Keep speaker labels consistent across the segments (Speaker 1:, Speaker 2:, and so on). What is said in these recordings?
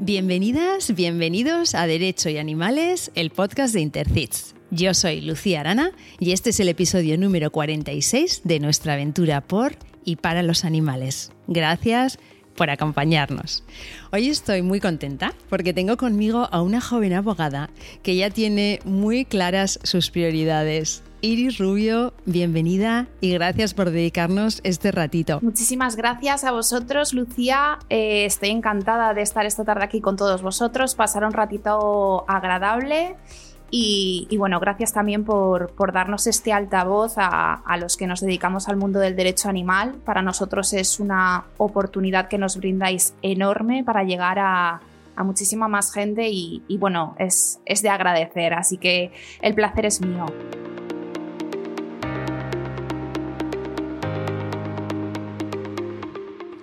Speaker 1: Bienvenidas, bienvenidos a Derecho y Animales, el podcast de Intercits. Yo soy Lucía Arana y este es el episodio número 46 de nuestra aventura por y para los animales. Gracias por acompañarnos. Hoy estoy muy contenta porque tengo conmigo a una joven abogada que ya tiene muy claras sus prioridades. Iris Rubio, bienvenida y gracias por dedicarnos este ratito.
Speaker 2: Muchísimas gracias a vosotros, Lucía. Eh, estoy encantada de estar esta tarde aquí con todos vosotros, pasar un ratito agradable. Y, bueno, gracias también por, darnos este altavoz a, los que nos dedicamos al mundo del derecho animal. Para nosotros es una oportunidad que nos brindáis enorme para llegar a, muchísima más gente y, bueno, es, es de agradecer. Así que el placer es mío.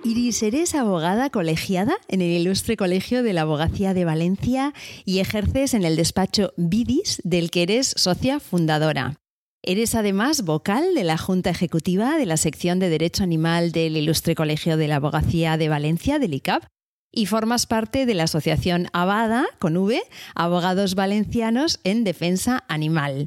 Speaker 1: Iris, eres abogada colegiada en el Ilustre Colegio de la Abogacía de Valencia y ejerces en el despacho BIDIS, del que eres socia fundadora. Eres además vocal de la Junta Ejecutiva de la Sección de Derecho Animal del Ilustre Colegio de la Abogacía de Valencia, del ICAP, y formas parte de la Asociación Abada, con V, Abogados Valencianos en Defensa Animal.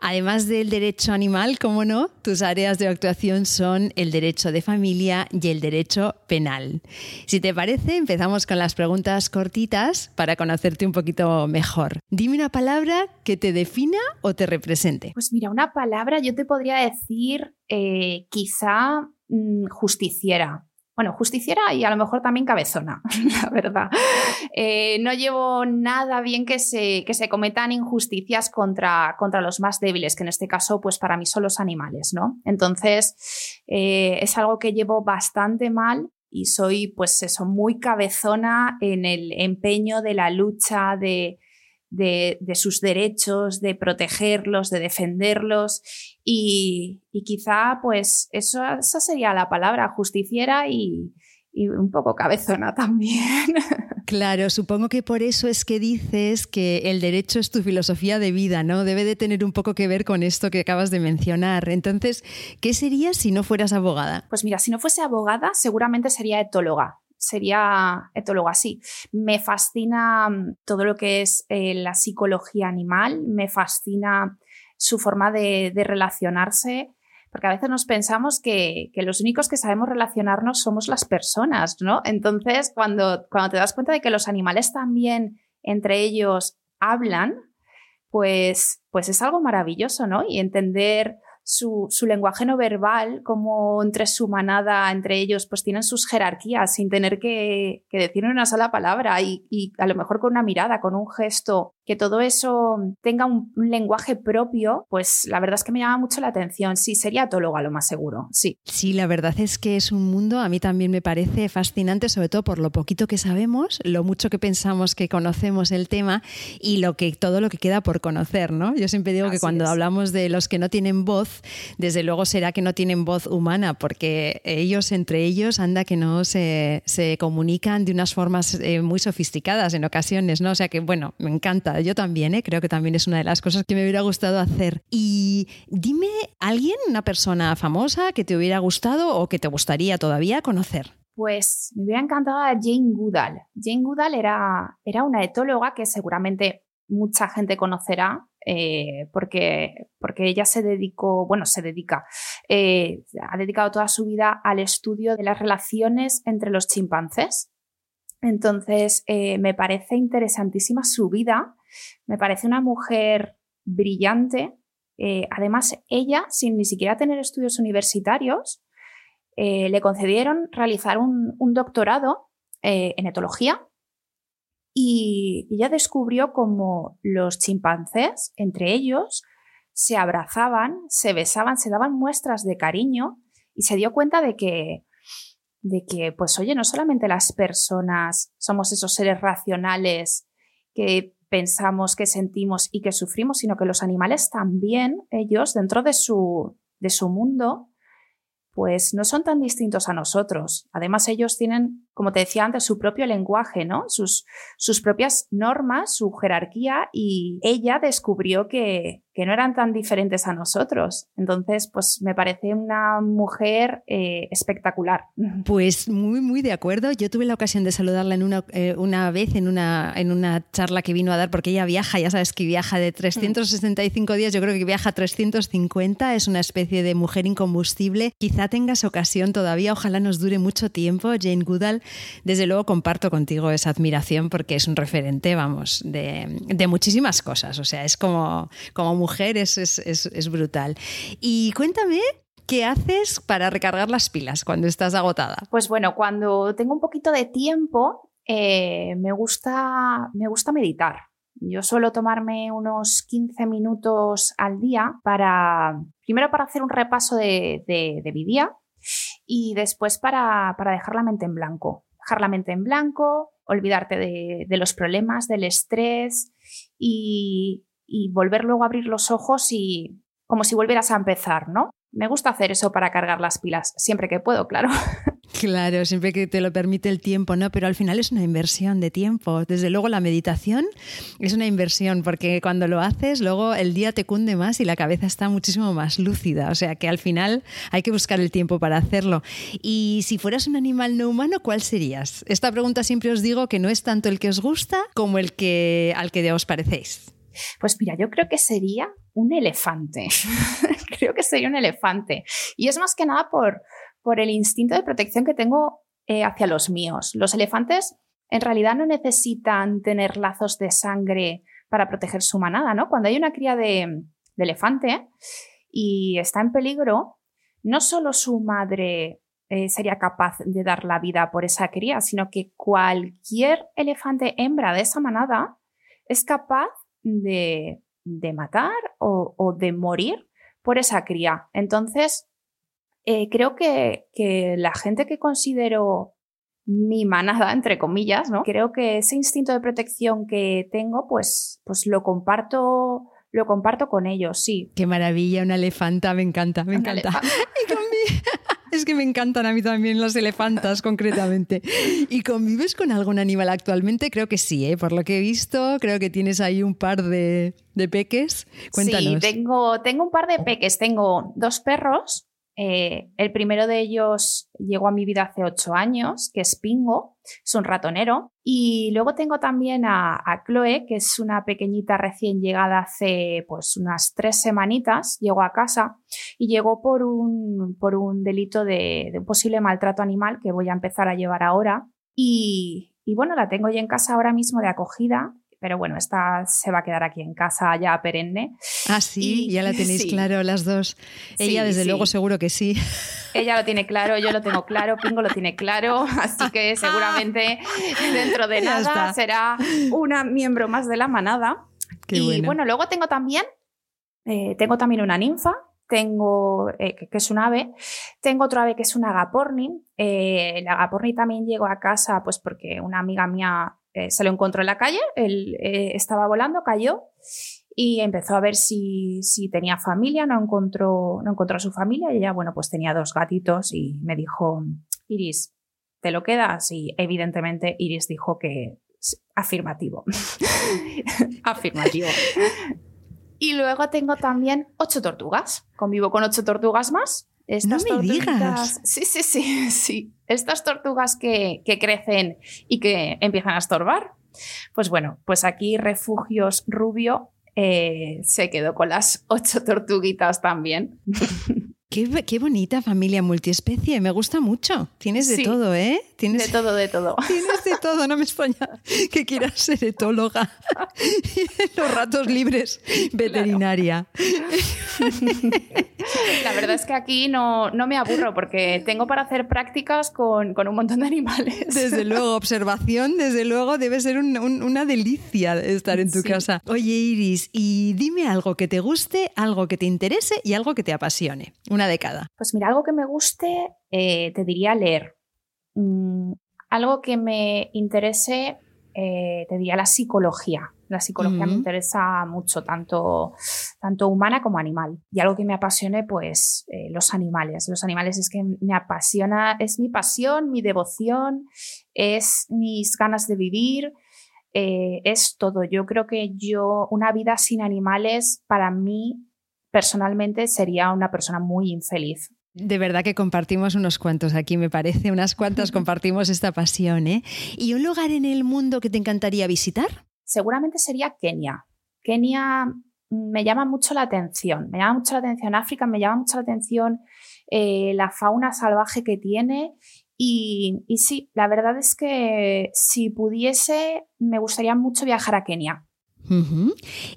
Speaker 1: Además del derecho animal, como no, tus áreas de actuación son el derecho de familia y el derecho penal. Si te parece, empezamos con las preguntas cortitas para conocerte un poquito mejor. Dime una palabra que te defina o te represente.
Speaker 2: Pues mira, una palabra yo te podría decir eh, quizá mm, justiciera bueno, justiciera y a lo mejor también cabezona, la verdad. Eh, no llevo nada bien que se, que se cometan injusticias contra, contra los más débiles, que en este caso, pues para mí son los animales, ¿no? Entonces, eh, es algo que llevo bastante mal y soy, pues eso, muy cabezona en el empeño de la lucha de, de, sus derechos, de protegerlos, de defenderlos y, quizá pues eso, esa sería la palabra justiciera y, y un poco cabezona también.
Speaker 1: Claro, supongo que por eso es que dices que el derecho es tu filosofía de vida, ¿no? Debe de tener un poco que ver con esto que acabas de mencionar. Entonces, ¿qué serías si no fueras abogada?
Speaker 2: Pues mira, si no fuese abogada, seguramente sería etóloga sería etólogo así. Me fascina mm, todo lo que es eh, la psicología animal, me fascina su forma de, relacionarse, porque a veces nos pensamos que, los únicos que sabemos relacionarnos somos las personas, ¿no? Entonces, cuando, cuando te das cuenta de que los animales también entre ellos hablan, pues, pues es algo maravilloso, ¿no? Y entender su, lenguaje no verbal, como entre su manada, entre ellos, pues tienen sus jerarquías sin tener que, decir una sola palabra y, y, a lo mejor con una mirada, con un gesto, que todo eso tenga un, lenguaje propio, pues la verdad es que me llama mucho la atención. Sí, sería a lo más seguro, sí.
Speaker 1: Sí, la verdad es que es un mundo, a mí también me parece fascinante, sobre todo por lo poquito que sabemos, lo mucho que pensamos que conocemos el tema y lo que, todo lo que queda por conocer, ¿no? Yo siempre digo que cuando hablamos de los que no tienen voz, desde luego será que no tienen voz humana, porque ellos entre ellos anda que no se, comunican de unas formas eh, muy sofisticadas en ocasiones, ¿no? O sea que, bueno, me encanta yo también, ¿eh? creo que también es una de las cosas que me hubiera gustado hacer. Y dime, ¿alguien, una persona famosa que te hubiera gustado o que te gustaría todavía conocer?
Speaker 2: Pues me hubiera encantado a Jane Goodall. Jane Goodall era, era una etóloga que seguramente mucha gente conocerá eh, porque, porque ella se dedicó, bueno, se dedica, eh, ha dedicado toda su vida al estudio de las relaciones entre los chimpancés. Entonces, me parece interesantísima su vida me parece una mujer brillante. Eh, además, ella, sin ni siquiera tener estudios universitarios, eh, le concedieron realizar un, doctorado eh, en etología y ella descubrió cómo los chimpancés, entre ellos, se abrazaban, se besaban, se daban muestras de cariño y se dio cuenta de que, de que, pues oye, no solamente las personas somos esos seres racionales que pensamos, que sentimos y que sufrimos, sino que los animales también, ellos, dentro de su, de su mundo, pues no son tan distintos a nosotros. Además, ellos tienen, como te decía antes, su propio lenguaje, ¿no? Sus, sus propias normas, su jerarquía, y ella descubrió que, que no eran tan diferentes a nosotros. Entonces, pues me parece una mujer eh, espectacular.
Speaker 1: Pues muy, muy de acuerdo. Yo tuve la ocasión de saludarla en una, eh, una vez en una, en una charla que vino a dar, porque ella viaja, ya sabes que viaja de 365 días, yo creo que viaja 350, es una especie de mujer incombustible. Quizá tengas ocasión todavía, ojalá nos dure mucho tiempo. Jane Goodall, desde luego comparto contigo esa admiración porque es un referente, vamos, de, de muchísimas cosas. O sea, es como, como mujer, es, brutal. Y cuéntame ¿Qué haces para recargar las pilas cuando estás agotada?
Speaker 2: Pues bueno, cuando tengo un poquito de tiempo, eh, me, gusta, me gusta meditar. Yo suelo tomarme unos 15 minutos al día para, primero para hacer un repaso de, de, mi día y después para, para, dejar la mente en blanco. Dejar la mente en blanco, olvidarte de, de los problemas, del estrés y, y volver luego a abrir los ojos y como si volvieras a empezar, ¿no? Me gusta hacer eso para cargar las pilas, siempre que puedo, claro.
Speaker 1: Claro, siempre que te lo permite el tiempo, ¿no? Pero al final es una inversión de tiempo. Desde luego la meditación es una inversión porque cuando lo haces, luego el día te cunde más y la cabeza está muchísimo más lúcida. O sea que al final hay que buscar el tiempo para hacerlo. Y si fueras un animal no humano, ¿cuál serías? Esta pregunta siempre os digo que no es tanto el que os gusta como el que al que os parecéis.
Speaker 2: Pues mira, yo creo que sería un elefante. creo que sería un elefante. Y es más que nada por, por el instinto de protección que tengo eh, hacia los míos. Los elefantes en realidad no necesitan tener lazos de sangre para proteger su manada, ¿no? Cuando hay una cría de, elefante y está en peligro, no solo su madre eh, sería capaz de dar la vida por esa cría, sino que cualquier elefante hembra de esa manada es capaz de, matar o, de morir por esa cría. Entonces, eh, creo que, la gente que considero mi manada, entre comillas, ¿no? Creo que ese instinto de protección que tengo, pues, pues lo comparto, lo comparto con ellos, sí.
Speaker 1: Qué maravilla, una elefanta, me encanta, me encanta. Es que me encantan a mí también las elefantas, concretamente. ¿Y convives con algún animal actualmente? Creo que sí, ¿eh? por lo que he visto, creo que tienes ahí un par de, peques. Cuéntanos.
Speaker 2: Sí, tengo, tengo un par de peques. Tengo dos perros eh, el primero de ellos llegó a mi vida hace ocho años, que es Pingo, es un ratonero. Y luego tengo también a, Chloe, que es una pequeñita recién llegada hace pues unas tres semanitas, llegó a casa y llegó por un, por un delito de, un posible maltrato animal que voy a empezar a llevar ahora. Y, y bueno, la tengo ya en casa ahora mismo de acogida pero bueno, esta se va a quedar aquí en casa ya perenne.
Speaker 1: Ah, sí, ya la tenéis claro las dos. Ella, desde luego, seguro que sí.
Speaker 2: Ella lo tiene claro, yo lo tengo claro, Pingo lo tiene claro, así que seguramente dentro de nada será una miembro más de la manada. y bueno. luego tengo también, eh, tengo también una ninfa, tengo, eh, que, es un ave, tengo otro ave que es un agaporni. Eh, el agaporni también llegó a casa pues porque una amiga mía eh, se lo encontró en la calle, él eh, estaba volando, cayó y empezó a ver si, tenía familia, no encontró, no encontró a su familia y ella, bueno, pues tenía dos gatitos y me dijo, Iris, ¿te lo quedas? Y evidentemente Iris dijo que afirmativo. afirmativo. Y luego tengo también ocho tortugas. Convivo con ocho tortugas más
Speaker 1: estas no me digas.
Speaker 2: Sí, sí, sí, sí. Estas tortugas que, crecen y que empiezan a estorbar. Pues bueno, pues aquí Refugios Rubio eh, se quedó con las ocho tortuguitas también.
Speaker 1: Qué, bonita familia multiespecie, me gusta mucho. Tienes de todo, ¿eh? Tienes,
Speaker 2: de todo, de todo.
Speaker 1: Tienes de todo, no me extraña que quieras ser etóloga. Los ratos libres, veterinaria.
Speaker 2: La verdad es que aquí no, no, me aburro porque tengo para hacer prácticas con, con un montón de animales.
Speaker 1: Desde luego, observación, desde luego, debe ser una delicia estar en tu casa. Oye, Iris, y dime algo que te guste, algo que te interese y algo que te apasione una década?
Speaker 2: Pues mira, algo que me guste, eh, te diría leer. Mm, algo que me interese, eh, te diría la psicología. La psicología me interesa mucho, tanto, tanto humana como animal. Y algo que me apasione, pues eh, los animales. Los animales es que me apasiona, es mi pasión, mi devoción, es mis ganas de vivir. eh, es todo. Yo creo que yo, una vida sin animales, para mí, personalmente, sería una persona muy infeliz.
Speaker 1: De verdad que compartimos unos cuantos aquí, me parece, unas cuantas compartimos esta pasión. ¿eh? ¿Y un lugar en el mundo que te encantaría visitar?
Speaker 2: Seguramente sería Kenia. Kenia me llama mucho la atención, me llama mucho la atención África, me llama mucho la atención eh, la fauna salvaje que tiene y, sí, la verdad es que si pudiese, me gustaría mucho viajar a Kenia.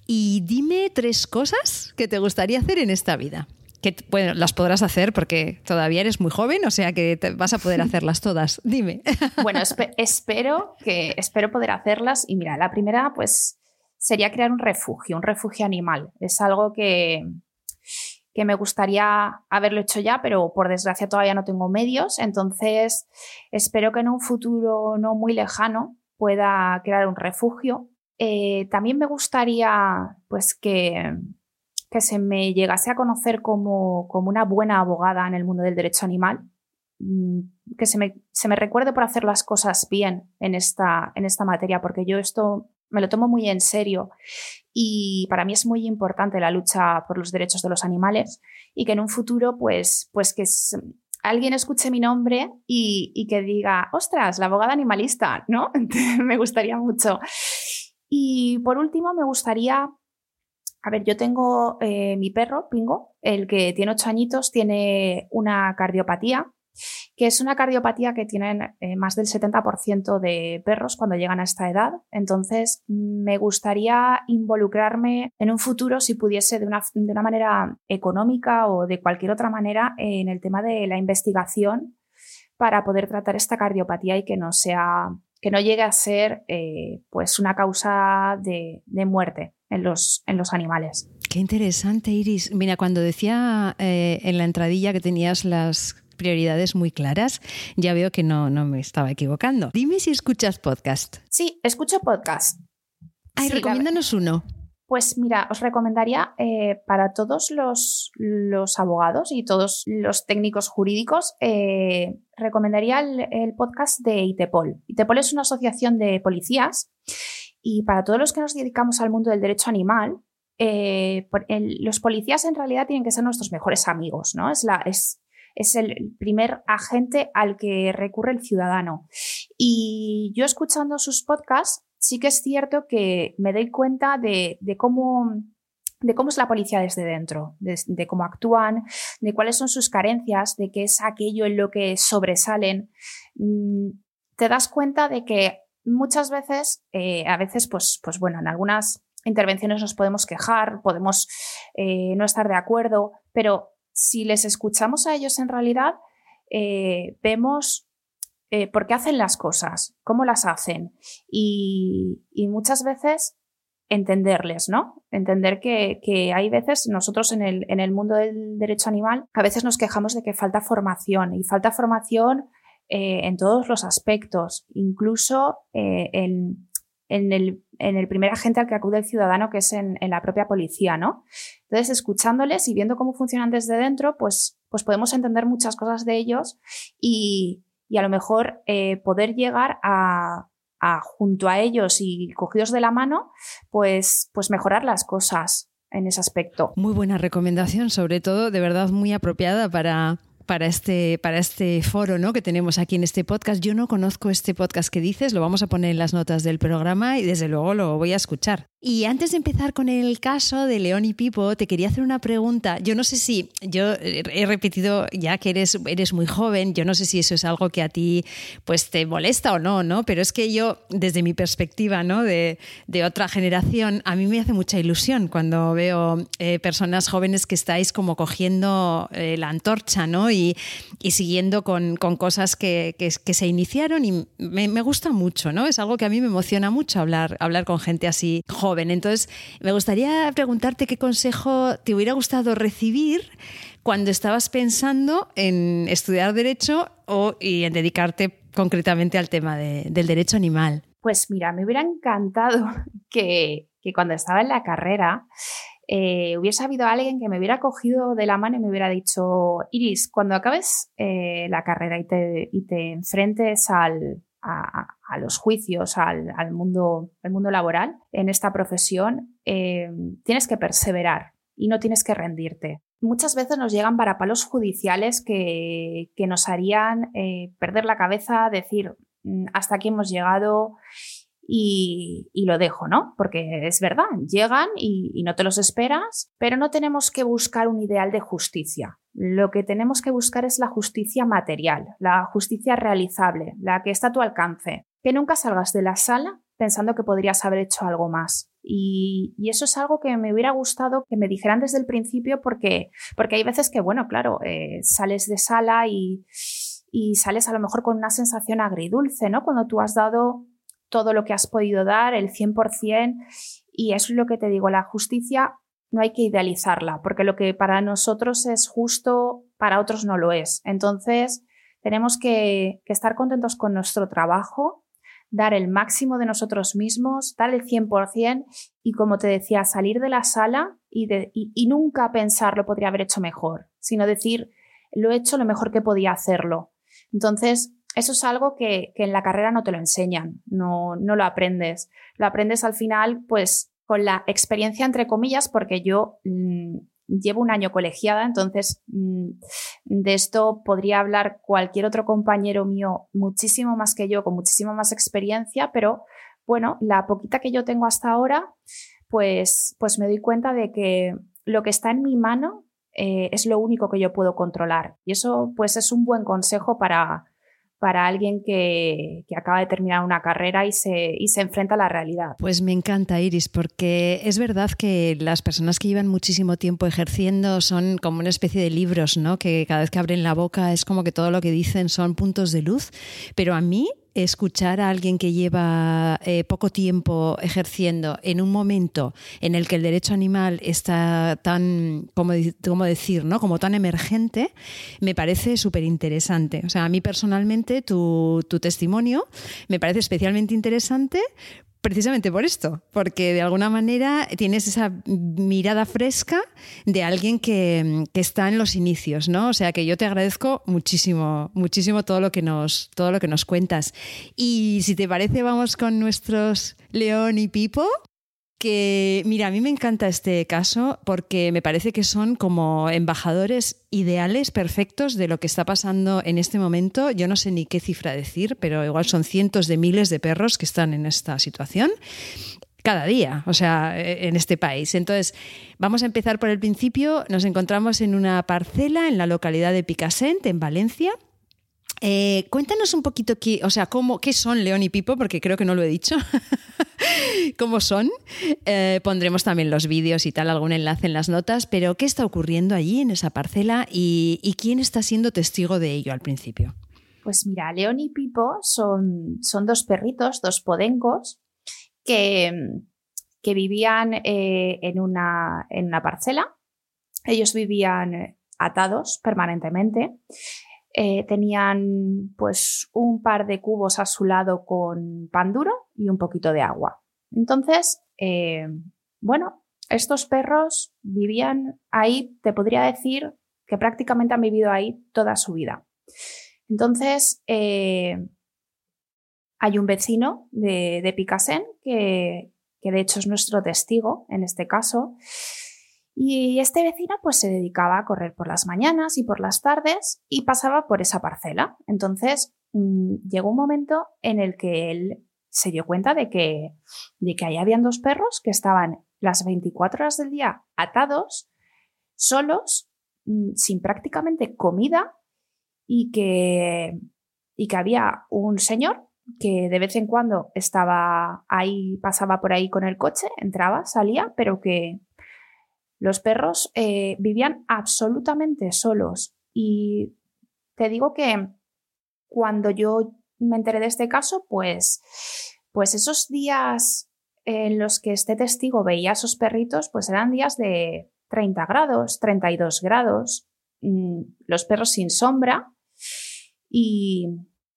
Speaker 1: Y dime tres cosas que te gustaría hacer en esta vida. Que bueno, las podrás hacer porque todavía eres muy joven, o sea que vas a poder hacerlas todas. Dime.
Speaker 2: Bueno, espero que espero poder hacerlas. Y mira, la primera, pues, sería crear un refugio, un refugio animal. Es algo que, que me gustaría haberlo hecho ya, pero por desgracia todavía no tengo medios. Entonces, espero que en un futuro no muy lejano pueda crear un refugio. Eh, también me gustaría pues que, que, se me llegase a conocer como, como, una buena abogada en el mundo del derecho animal, mm, que se me, se me recuerde por hacer las cosas bien en esta, en esta materia, porque yo esto me lo tomo muy en serio y para mí es muy importante la lucha por los derechos de los animales y que en un futuro pues, pues que alguien escuche mi nombre y, que diga, ostras, la abogada animalista, ¿no? me gustaría mucho. Y por último, me gustaría, a ver, yo tengo eh, mi perro, Pingo, el que tiene ocho añitos, tiene una cardiopatía que es una cardiopatía que tienen eh, más del 70% de perros cuando llegan a esta edad. Entonces, me gustaría involucrarme en un futuro, si pudiese, de una, de una manera económica o de cualquier otra manera, en el tema de la investigación para poder tratar esta cardiopatía y que no sea que no llegue a ser eh, pues una causa de, muerte en los, en los animales.
Speaker 1: Qué interesante, Iris. Mira, cuando decía eh, en la entradilla que tenías las prioridades muy claras, ya veo que no, no me estaba equivocando. Dime si escuchas podcast.
Speaker 2: Sí, escucho podcast.
Speaker 1: Ay, recomiéndanos uno.
Speaker 2: Pues mira, os recomendaría eh, para todos los, abogados y todos los técnicos jurídicos, eh, recomendaría el, podcast de ITEPOL. ITEPOL es una asociación de policías y para todos los que nos dedicamos al mundo del derecho animal, eh, los policías en realidad tienen que ser nuestros mejores amigos, ¿no? Es, la, es es el primer agente al que recurre el ciudadano. Y yo escuchando sus podcasts, sí que es cierto que me doy cuenta de, cómo es la policía desde dentro, de, cómo actúan, de cuáles son sus carencias, de qué es aquello en lo que sobresalen. Mm, te das cuenta de que muchas veces, eh, a veces, pues, pues bueno, en algunas intervenciones nos podemos quejar, podemos eh, no estar de acuerdo, pero si les escuchamos a ellos en realidad, eh, vemos eh, por qué hacen las cosas, cómo las hacen y, muchas veces entenderles, ¿no? Entender que, hay veces, nosotros en el, en el, mundo del derecho animal, a veces nos quejamos de que falta formación y falta formación eh, en todos los aspectos, incluso en, en el, en el, primer agente al que acude el ciudadano, que es en, la propia policía, ¿no? Entonces, escuchándoles y viendo cómo funcionan desde dentro, pues, pues podemos entender muchas cosas de ellos y, a lo mejor eh, poder llegar a, junto a ellos y cogidos de la mano, pues, pues mejorar las cosas en ese aspecto.
Speaker 1: Muy buena recomendación, sobre todo de verdad muy apropiada para, para este, para este foro ¿no? que tenemos aquí en este podcast. Yo no conozco este podcast que dices, lo vamos a poner en las notas del programa y desde luego lo voy a escuchar. Y antes de empezar con el caso de León y Pipo, te quería hacer una pregunta. Yo no sé si, yo he repetido ya que eres, eres muy joven, yo no sé si eso es algo que a ti pues te molesta o no, ¿no? Pero es que yo, desde mi perspectiva, ¿no? De, de otra generación, a mí me hace mucha ilusión cuando veo eh, personas jóvenes que estáis como cogiendo eh, la antorcha, ¿no? Y, y siguiendo con, con cosas que, que, se iniciaron y me, me, gusta mucho, ¿no? Es algo que a mí me emociona mucho hablar, hablar con gente así joven entonces, me gustaría preguntarte qué consejo te hubiera gustado recibir cuando estabas pensando en estudiar derecho o, y en dedicarte concretamente al tema del derecho animal.
Speaker 2: Pues mira, me hubiera encantado que, cuando estaba en la carrera eh, hubiese habido alguien que me hubiera cogido de la mano y me hubiera dicho, Iris, cuando acabes eh, la carrera y te, y te enfrentes al, a, los juicios, al, mundo, mundo laboral, en esta profesión, eh, tienes que perseverar y no tienes que rendirte. Muchas veces nos llegan palos judiciales que, nos harían eh, perder la cabeza, decir, mm, hasta aquí hemos llegado y, lo dejo, ¿no? Porque es verdad, llegan y, no te los esperas, pero no tenemos que buscar un ideal de justicia. Lo que tenemos que buscar es la justicia material, la justicia realizable, la que está a tu alcance. Que nunca salgas de la sala pensando que podrías haber hecho algo más. Y, eso es algo que me hubiera gustado que me dijeran desde el principio porque, porque hay veces que, bueno, claro, eh, sales de sala y, y sales a lo mejor con una sensación agridulce, ¿no? Cuando tú has dado todo lo que has podido dar, el 100%, y eso es lo que te digo, la justicia no hay que idealizarla, porque lo que para nosotros es justo, para otros no lo es. Entonces, tenemos que, estar contentos con nuestro trabajo, dar el máximo de nosotros mismos, dar el 100% y, como te decía, salir de la sala y, y nunca pensar lo podría haber hecho mejor, sino decir, lo he hecho lo mejor que podía hacerlo. Entonces, eso es algo que, en la carrera no te lo enseñan, no, no lo aprendes. Lo aprendes al final, pues, con la experiencia, entre comillas, porque yo mm, llevo un año colegiada, entonces mm, de esto podría hablar cualquier otro compañero mío muchísimo más que yo, con muchísima más experiencia, pero bueno, la poquita que yo tengo hasta ahora, pues, pues me doy cuenta de que lo que está en mi mano eh, es lo único que yo puedo controlar. Y eso, pues, es un buen consejo para, para alguien que, acaba de terminar una carrera y se, y se enfrenta a la realidad.
Speaker 1: Pues me encanta, Iris, porque es verdad que las personas que llevan muchísimo tiempo ejerciendo son como una especie de libros, ¿no? Que cada vez que abren la boca es como que todo lo que dicen son puntos de luz. Pero a mí escuchar a alguien que lleva eh, poco tiempo ejerciendo en un momento en el que el derecho animal está tan, como, decir, ¿no? como tan emergente, me parece súper interesante. O sea, a mí personalmente tu, tu testimonio me parece especialmente interesante precisamente por esto, porque de alguna manera tienes esa mirada fresca de alguien que, está en los inicios, ¿no? O sea que yo te agradezco muchísimo, muchísimo todo lo que nos, todo lo que nos cuentas. Y si te parece, vamos con nuestros León y Pipo que, mira, a mí me encanta este caso porque me parece que son como embajadores ideales, perfectos de lo que está pasando en este momento. Yo no sé ni qué cifra decir, pero igual son cientos de miles de perros que están en esta situación cada día, o sea, e, en este país. Entonces, vamos a empezar por el principio. Nos encontramos en una parcela en la localidad de Picassent, en Valencia. Eh, cuéntanos un poquito qué, o sea, cómo, qué son León y Pipo, porque creo que no lo he dicho. ¿Cómo son? Eh, pondremos también los vídeos y tal, algún enlace en las notas, pero ¿qué está ocurriendo allí en esa parcela y, quién está siendo testigo de ello al principio?
Speaker 2: Pues mira, León y Pipo son, son dos perritos, dos podencos, que, que vivían eh, en, una, en una parcela. Ellos vivían atados permanentemente eh, tenían pues un par de cubos a su lado con pan duro y un poquito de agua. Entonces, eh, bueno, estos perros vivían ahí, te podría decir que prácticamente han vivido ahí toda su vida. Entonces, eh, hay un vecino de, de que, que de hecho es nuestro testigo en este caso, y este vecino pues se dedicaba a correr por las mañanas y por las tardes y pasaba por esa parcela. Entonces mm, llegó un momento en el que él se dio cuenta de que, de que ahí habían dos perros que estaban las 24 horas del día atados, solos, mm, sin prácticamente comida y que, y que había un señor que de vez en cuando estaba ahí, pasaba por ahí con el coche, entraba, salía, pero que los perros eh, vivían absolutamente solos y te digo que cuando yo me enteré de este caso, pues, pues esos días en los que este testigo veía a esos perritos, pues eran días de 30 grados, 32 grados, mm, los perros sin sombra y,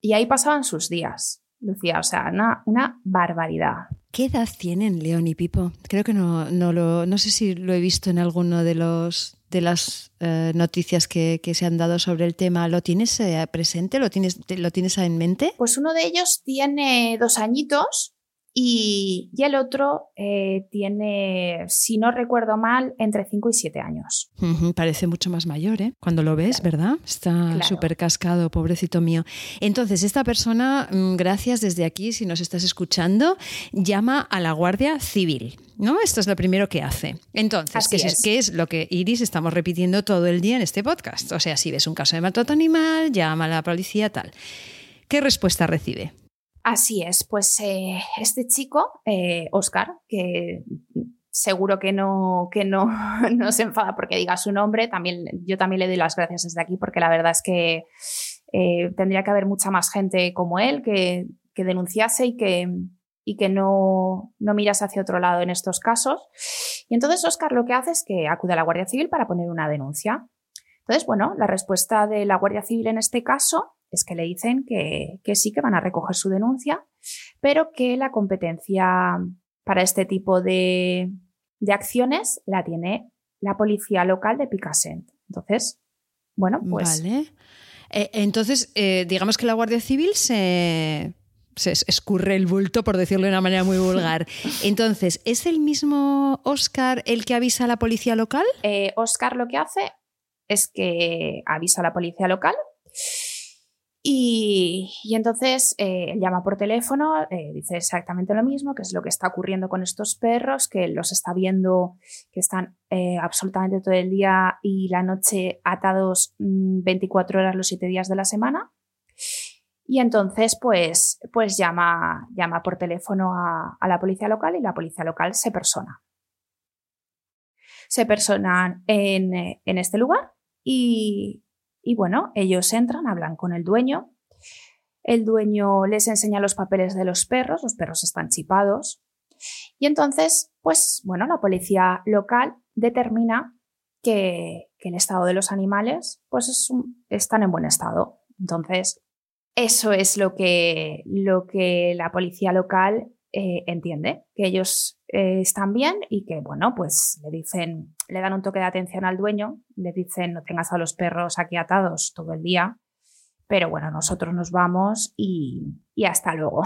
Speaker 2: y ahí pasaban sus días. Lucía, o sea, una, barbaridad.
Speaker 1: ¿Qué edad tienen León y Pipo? Creo que no, no, lo, no sé si lo he visto en alguno de los, de las eh, noticias que, se han dado sobre el tema, ¿lo tienes eh, presente? ¿Lo tienes, ¿Lo tienes en mente?
Speaker 2: Pues uno de ellos tiene dos añitos y, el otro eh, tiene, si no recuerdo mal, entre 5 y 7 años.
Speaker 1: parece mucho más mayor, ¿eh? Cuando lo ves, ¿verdad? Está súper cascado, pobrecito mío. Entonces, esta persona, mm, gracias desde aquí, si nos estás escuchando, llama a la Guardia Civil. ¿No? Esto es lo primero que hace. Entonces, ¿qué es. ¿qué es lo que Iris estamos repitiendo todo el día en este podcast? O sea, si ves un caso de maltrato animal, llama a la policía, tal. ¿Qué respuesta recibe?
Speaker 2: Así es, pues eh, este chico, Oscar, eh, que seguro que no, que no, no, se enfada porque diga su nombre, también, yo también le doy las gracias desde aquí porque la verdad es que eh, tendría que haber mucha más gente como él que, que denunciase y que, y que no, no miras hacia otro lado en estos casos. Y entonces Oscar lo que hace es que acude a la Guardia Civil para poner una denuncia. Entonces, bueno, la respuesta de la Guardia Civil en este caso es que le dicen que, sí que van a recoger su denuncia, pero que la competencia para este tipo de, acciones la tiene la policía local de Picassent. Entonces, bueno, pues.
Speaker 1: Vale. Eh, entonces, eh, digamos que la Guardia Civil se, se escurre el bulto, por decirlo de una manera muy vulgar. Entonces, ¿es el mismo Oscar el que avisa a la policía local?
Speaker 2: Eh, Oscar lo que hace es que avisa a la policía local y, entonces eh, llama por teléfono, eh, dice exactamente lo mismo, que es lo que está ocurriendo con estos perros, que los está viendo que están eh, absolutamente todo el día y la noche atados 24 mm, horas los 7 días de la semana. Y entonces, pues, pues llama, llama por teléfono a, la policía local y la policía local se persona. Se persona en, en este lugar y, y bueno, ellos entran, hablan con el dueño. El dueño les enseña los papeles de los perros, los perros están chipados. Y entonces, pues bueno, la policía local determina que, el estado de los animales pues es están en buen estado. Entonces, eso es lo que, lo que la policía local eh, entiende, que ellos eh, están bien y que, bueno, pues le dicen, le dan un toque de atención al dueño, le dicen no tengas a los perros aquí atados todo el día, pero bueno, nosotros nos vamos y, y hasta luego.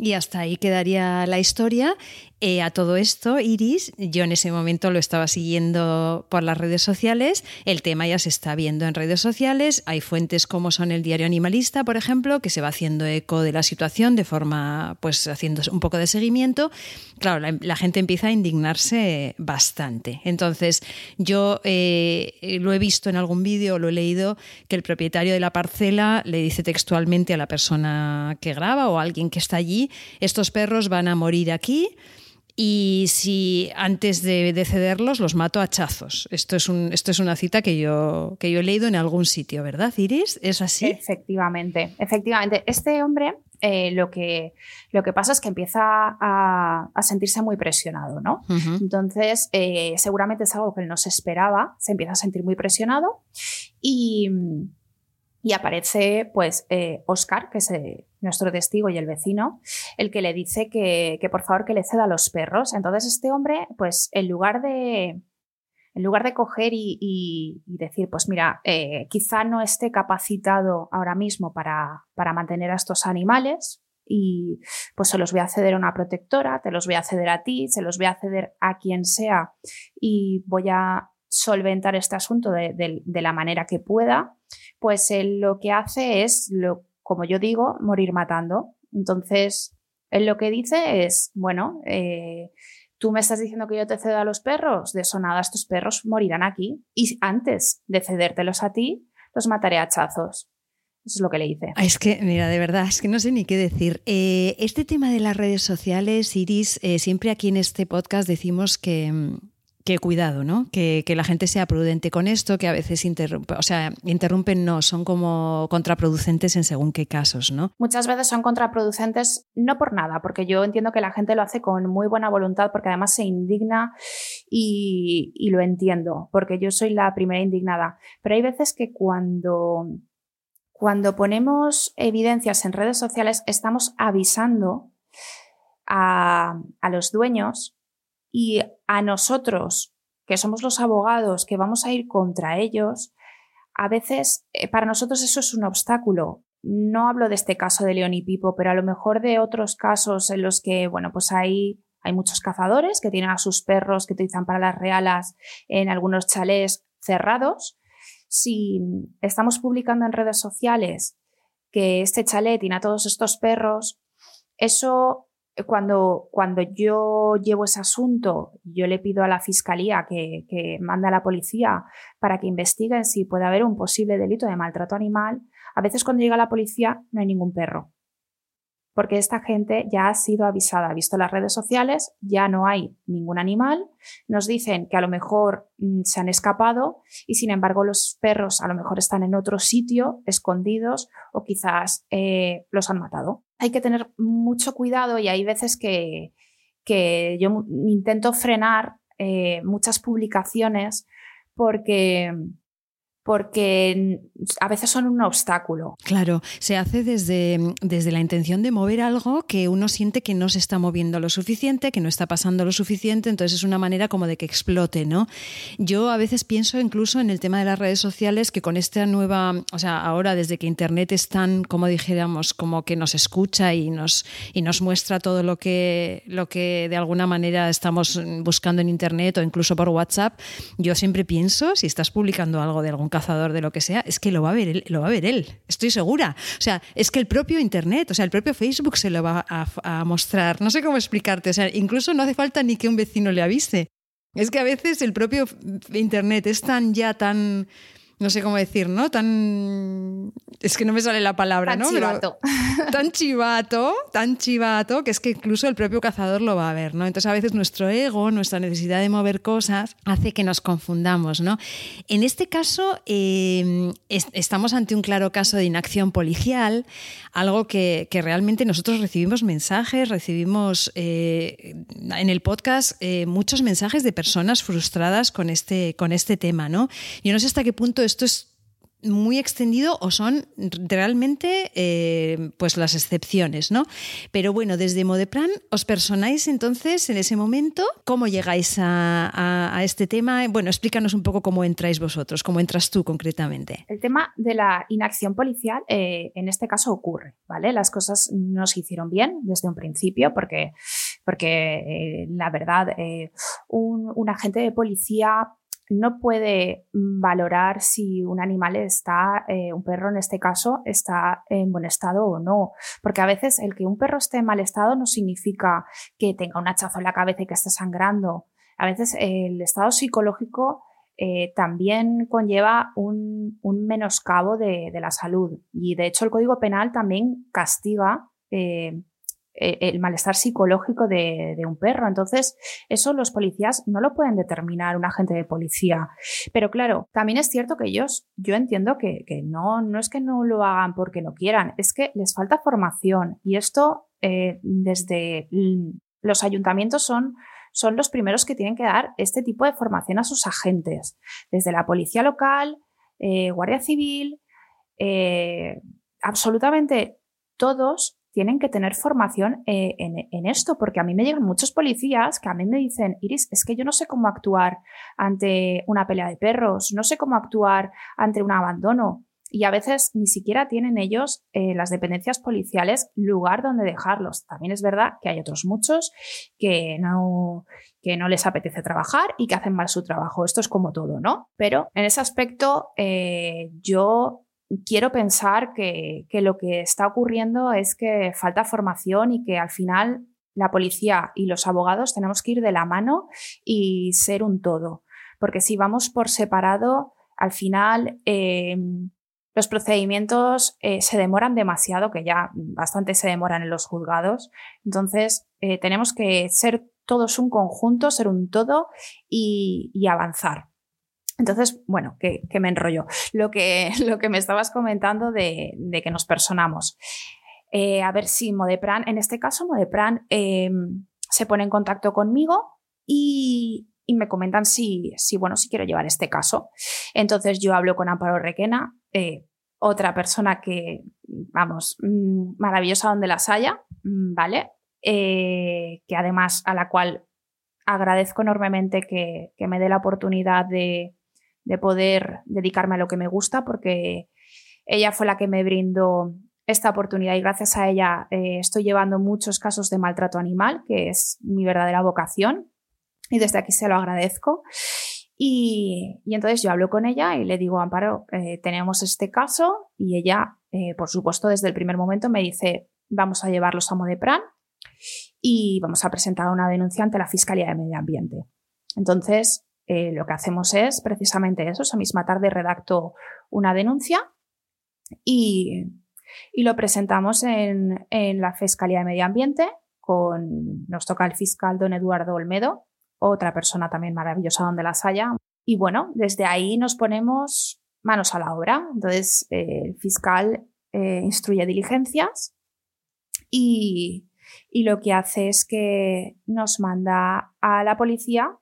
Speaker 1: Y hasta ahí quedaría la historia. Eh, a todo esto, Iris, yo en ese momento lo estaba siguiendo por las redes sociales. El tema ya se está viendo en redes sociales. Hay fuentes como son el diario Animalista, por ejemplo, que se va haciendo eco de la situación de forma, pues, haciendo un poco de seguimiento. Claro, la, gente empieza a indignarse bastante. Entonces, yo eh, lo he visto en algún vídeo, lo he leído, que el propietario de la parcela le dice textualmente a la persona que graba o a alguien que está allí, estos perros van a morir aquí y si antes de, cederlos los mato a hachazos. Esto es, un, esto es una cita que yo, que yo he leído en algún sitio, ¿verdad, Iris? ¿Es así?
Speaker 2: Efectivamente, efectivamente. Este hombre eh, lo, que, lo que pasa es que empieza a, sentirse muy presionado, ¿no? Entonces, eh, seguramente es algo que él no se esperaba, se empieza a sentir muy presionado y, y aparece, pues, eh, Oscar, que es nuestro testigo y el vecino, el que le dice que, por favor que le ceda a los perros. Entonces este hombre, pues en lugar de, en lugar de coger y, decir, pues mira, eh, quizá no esté capacitado ahora mismo para, para, mantener a estos animales y pues se los voy a ceder a una protectora, te los voy a ceder a ti, se los voy a ceder a quien sea y voy a solventar este asunto de, la manera que pueda, pues él lo que hace es lo como yo digo, morir matando. Entonces, él lo que dice es, bueno, eh, tú me estás diciendo que yo te cedo a los perros, de eso nada, estos perros morirán aquí. Y antes de cedértelos a ti, los mataré a hachazos. Eso es lo que le dice.
Speaker 1: Ah, es que, mira, de verdad, es que no sé ni qué decir. Eh, este tema de las redes sociales, Iris, eh, siempre aquí en este podcast decimos que mm, que cuidado, ¿no? Que, la gente sea prudente con esto, que a veces o sea, interrumpen no, son como contraproducentes en según qué casos, ¿no?
Speaker 2: Muchas veces son contraproducentes no por nada, porque yo entiendo que la gente lo hace con muy buena voluntad, porque además se indigna y, y lo entiendo, porque yo soy la primera indignada. Pero hay veces que cuando cuando ponemos evidencias en redes sociales, estamos avisando a, a, los dueños y a nosotros que somos los abogados, que vamos a ir contra ellos, a veces eh, para nosotros eso es un obstáculo. No hablo de este caso de León y Pipo, pero a lo mejor de otros casos en los que, bueno, pues hay, hay muchos cazadores que tienen a sus perros que utilizan para las realas en algunos chalés cerrados. Si estamos publicando en redes sociales que este chalet tiene a todos estos perros, eso cuando, cuando yo llevo ese asunto, yo le pido a la fiscalía que, que manda a la policía para que investiguen si puede haber un posible delito de maltrato animal, a veces cuando llega la policía no hay ningún perro porque esta gente ya ha sido avisada, ha visto las redes sociales, ya no hay ningún animal, nos dicen que a lo mejor mm, se han escapado y sin embargo los perros a lo mejor están en otro sitio, escondidos o quizás eh, los han matado. Hay que tener mucho cuidado y hay veces que, que yo intento frenar eh, muchas publicaciones porque porque a veces son un obstáculo.
Speaker 1: Claro, se hace desde, desde la intención de mover algo que uno siente que no se está moviendo lo suficiente, que no está pasando lo suficiente, entonces es una manera como de que explote, ¿no? Yo a veces pienso incluso en el tema de las redes sociales que con esta nueva, o sea, ahora desde que Internet es tan, como dijéramos, como que nos escucha y nos, y nos muestra todo lo que, lo que de alguna manera estamos buscando en Internet o incluso por WhatsApp, yo siempre pienso, si estás publicando algo de algún de lo que sea, es que lo va a ver él, lo va a ver él, estoy segura. O sea, es que el propio Internet, o sea, el propio Facebook se lo va a, mostrar. No sé cómo explicarte, o sea, incluso no hace falta ni que un vecino le avise. Es que a veces el propio Internet es tan ya tan no sé cómo decir, ¿no? Tan. Es que no me sale la palabra,
Speaker 2: tan
Speaker 1: ¿no?
Speaker 2: Chivato.
Speaker 1: tan chivato, tan chivato, que es que incluso el propio cazador lo va a ver, ¿no? Entonces a veces nuestro ego, nuestra necesidad de mover cosas, hace que nos confundamos, ¿no? En este caso, eh, estamos ante un claro caso de inacción policial, algo que, realmente nosotros recibimos mensajes, recibimos eh, en el podcast eh, muchos mensajes de personas frustradas con este, con este tema, ¿no? Yo no sé hasta qué punto esto es muy extendido o son realmente eh, pues las excepciones, ¿no? Pero bueno, desde Modeplan os personáis entonces en ese momento, ¿cómo llegáis a, este tema? Bueno, explícanos un poco cómo entráis vosotros, cómo entras tú concretamente.
Speaker 2: El tema de la inacción policial eh, en este caso ocurre, ¿vale? Las cosas no se hicieron bien desde un principio porque, porque eh, la verdad, un agente de policía no puede mm, valorar si un animal está, eh, un perro en este caso, está en buen estado o no. Porque a veces el que un perro esté en mal estado no significa que tenga un hachazo en la cabeza y que esté sangrando. A veces el estado psicológico eh, también conlleva un, menoscabo de, la salud. Y de hecho el Código Penal también castiga eh, eh, el malestar psicológico de, un perro. Entonces, eso los policías no lo pueden determinar, un agente de policía. Pero claro, también es cierto que ellos, yo entiendo que, no, no es que no lo hagan porque no quieran, es que les falta formación. Y esto, eh, desde los ayuntamientos son son los primeros que tienen que dar este tipo de formación a sus agentes, desde la policía local, eh, Guardia Civil, absolutamente todos tienen que tener formación eh, en, esto, porque a mí me llegan muchos policías que a mí me dicen, Iris, es que yo no sé cómo actuar ante una pelea de perros, no sé cómo actuar ante un abandono. Y a veces ni siquiera tienen ellos, eh, las dependencias policiales, lugar donde dejarlos. También es verdad que hay otros muchos que no, que no les apetece trabajar y que hacen mal su trabajo. Esto es como todo, ¿no? Pero en ese aspecto eh, yo quiero pensar que, lo que está ocurriendo es que falta formación y que al final la policía y los abogados tenemos que ir de la mano y ser un todo. Porque si vamos por separado, al final em, los procedimientos eh, se demoran demasiado, que ya bastante se demoran en los juzgados. Entonces, eh, tenemos que ser todos un conjunto, ser un todo y avanzar. Entonces, bueno, que, me enrollo. Lo que, lo que me estabas comentando de, que nos personamos. Eh, a ver si Modepran, en este caso Modepran em, se pone en contacto conmigo y, me comentan si, si, bueno, si quiero llevar este caso. Entonces yo hablo con Amparo Requena, eh, otra persona que, vamos, mm, maravillosa donde las haya, mm, ¿vale? Eh, que además a la cual agradezco enormemente que, me dé la oportunidad de, poder dedicarme a lo que me gusta porque ella fue la que me brindó esta oportunidad y gracias a ella eh, estoy llevando muchos casos de maltrato animal, que es mi verdadera vocación y desde aquí se lo agradezco. Y, entonces yo hablo con ella y le digo, Amparo, eh, tenemos este caso y ella, eh, por supuesto, desde el primer momento me dice, vamos a llevarlos a Modepran y vamos a presentar una denuncia ante la Fiscalía de Medio Ambiente. Entonces, eh, lo que hacemos es precisamente eso. Esa misma tarde redacto una denuncia y, lo presentamos en, en, la Fiscalía de Medio Ambiente. Con, nos toca el fiscal don Eduardo Olmedo, otra persona también maravillosa donde las haya. Y bueno, desde ahí nos ponemos manos a la obra. Entonces, eh, el fiscal eh, instruye diligencias y, lo que hace es que nos manda a la policía